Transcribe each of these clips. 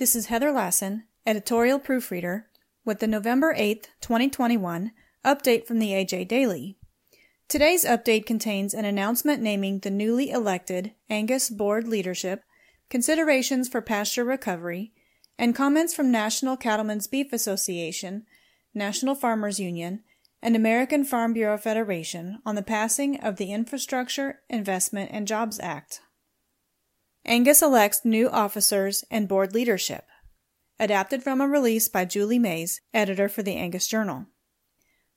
This is Heather Lassen, editorial proofreader, with the November 8th, 2021 update from the AJ Daily. Today's update contains an announcement naming the newly elected Angus Board leadership, considerations for pasture recovery, and comments from National Cattlemen's Beef Association, National Farmers Union, and American Farm Bureau Federation on the passing of the Infrastructure, Investment, and Jobs Act. Angus elects new officers and board leadership. Adapted from a release by Julie Mais, editor for the Angus Journal.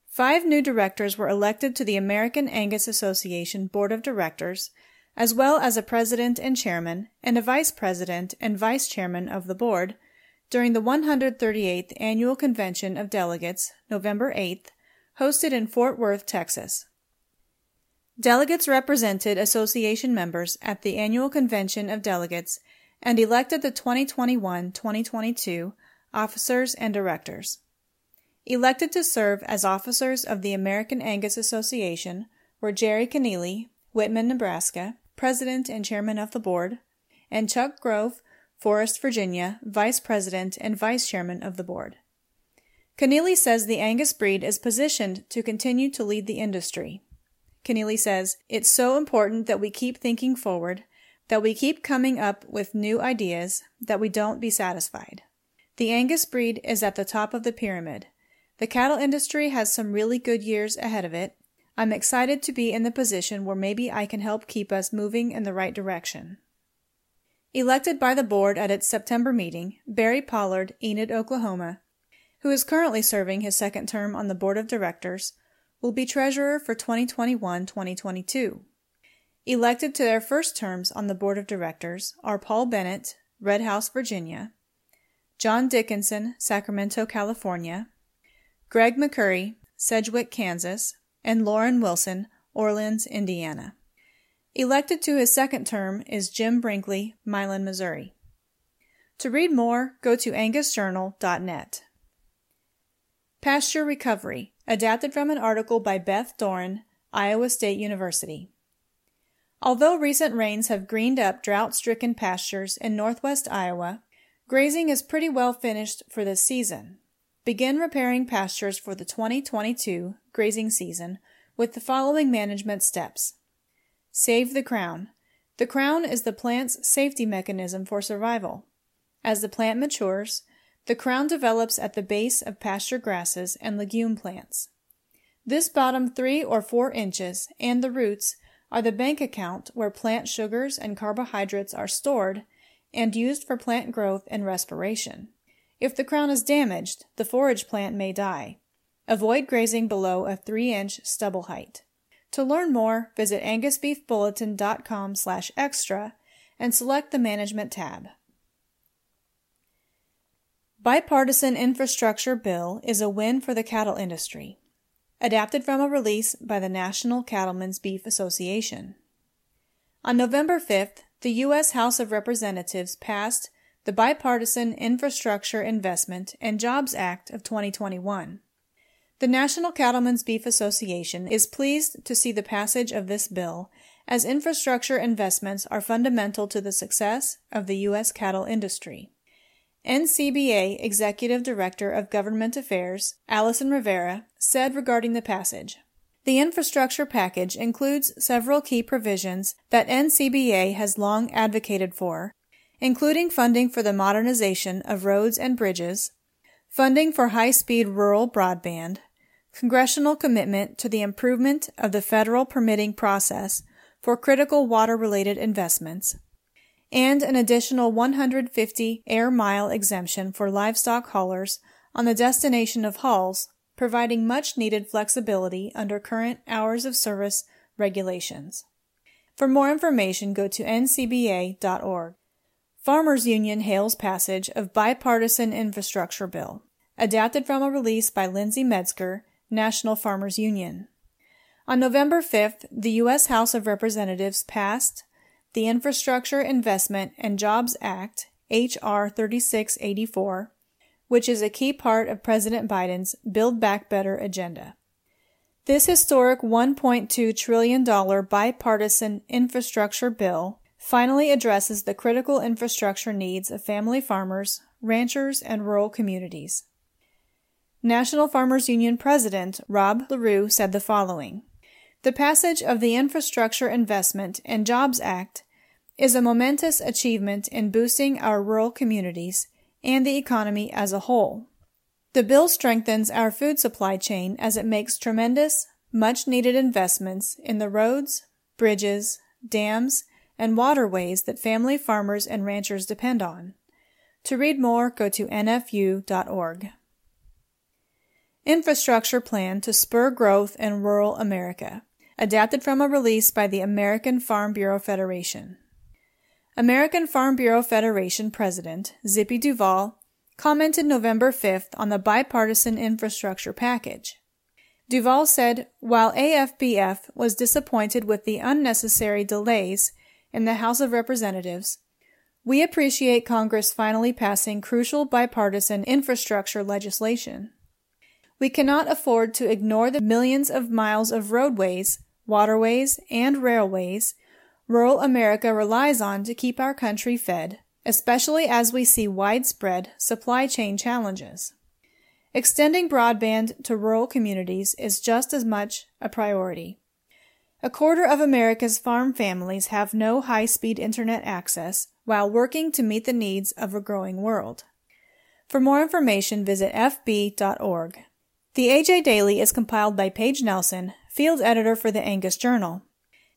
Five new directors were elected to the American Angus Association Board of Directors, as well as a president and chairman and a vice president and vice chairman of the board during the 138th Annual Convention of Delegates, November 8th, hosted in Fort Worth, Texas. Delegates represented association members at the annual convention of delegates and elected the 2021-2022 officers and directors. Elected to serve as officers of the American Angus Association were Jerry Connealy, Whitman, Nebraska, president and chairman of the board, and Chuck Grove, Forest, Virginia, vice president and vice chairman of the board. Connealy says the Angus breed is positioned to continue to lead the industry. Connealy says, It's so important that we keep thinking forward, that we keep coming up with new ideas, that we don't be satisfied. The Angus breed is at the top of the pyramid. The cattle industry has some really good years ahead of it. I'm excited to be in the position where maybe I can help keep us moving in the right direction. Elected by the board at its September meeting, Barry Pollard, Enid, Oklahoma, who is currently serving his second term on the board of directors, will be treasurer for 2021-2022. Elected to their first terms on the board of directors are Paul Bennett, Red House, Virginia, John Dickinson, Sacramento, California, Greg McCurry, Sedgwick, Kansas, and Lauren Wilson, Orleans, Indiana. Elected to his second term is Jim Brinkley, Milan, Missouri. To read more, go to angusjournal.net. Pasture Recovery Adapted from an article by Beth Doran, Iowa State University. Although recent rains have greened up drought stricken pastures in northwest Iowa, grazing is pretty well finished for this season. Begin repairing pastures for the 2022 grazing season with the following management steps. Save the crown. The crown is the plant's safety mechanism for survival. As the plant matures, the crown develops at the base of pasture grasses and legume plants. This bottom three or four inches and the roots are the bank account where plant sugars and carbohydrates are stored and used for plant growth and respiration. If the crown is damaged, the forage plant may die. Avoid grazing below a 3-inch stubble height. To learn more, visit angusbeefbulletin.com slash extra and select the Management tab. Bipartisan Infrastructure Bill is a win for the cattle industry. Adapted from a release by the National Cattlemen's Beef Association. On November 5th, the U.S. House of Representatives passed the Bipartisan Infrastructure Investment and Jobs Act of 2021. The National Cattlemen's Beef Association is pleased to see the passage of this bill as infrastructure investments are fundamental to the success of the U.S. cattle industry. NCBA Executive Director of Government Affairs, Allison Rivera, said regarding the passage. The infrastructure package includes several key provisions that NCBA has long advocated for, including funding for the modernization of roads and bridges, funding for high speed rural broadband, congressional commitment to the improvement of the federal permitting process for critical water related investments and an additional 150 air mile exemption for livestock haulers on the destination of hauls, providing much needed flexibility under current hours of service regulations. For more information, go to ncba.org. Farmers Union hails passage of bipartisan infrastructure bill, adapted from a release by Lindsay Metzger, National Farmers Union. On November 5th, the U.S. House of Representatives passed the Infrastructure Investment and Jobs Act, H.R. 3684, which is a key part of President Biden's Build Back Better agenda. This historic $1.2 trillion bipartisan infrastructure bill finally addresses the critical infrastructure needs of family farmers, ranchers, and rural communities. National Farmers Union President Rob Larew said the following The passage of the Infrastructure Investment and Jobs Act is a momentous achievement in boosting our rural communities and the economy as a whole. The bill strengthens our food supply chain as it makes tremendous, much needed investments in the roads, bridges, dams, and waterways that family farmers and ranchers depend on. To read more, go to nfu.org. Infrastructure Plan to Spur Growth in Rural America, adapted from a release by the American Farm Bureau Federation. American Farm Bureau Federation President Zippy Duvall commented November 5th on the bipartisan infrastructure package. Duvall said, while AFBF was disappointed with the unnecessary delays in the House of Representatives, we appreciate Congress finally passing crucial bipartisan infrastructure legislation. We cannot afford to ignore the millions of miles of roadways, waterways, and railways rural America relies on to keep our country fed, especially as we see widespread supply chain challenges. Extending broadband to rural communities is just as much a priority. A quarter of America's farm families have no high speed internet access while working to meet the needs of a growing world. For more information, visit fb.org. The AJ Daily is compiled by Paige Nelson, field editor for the Angus Journal.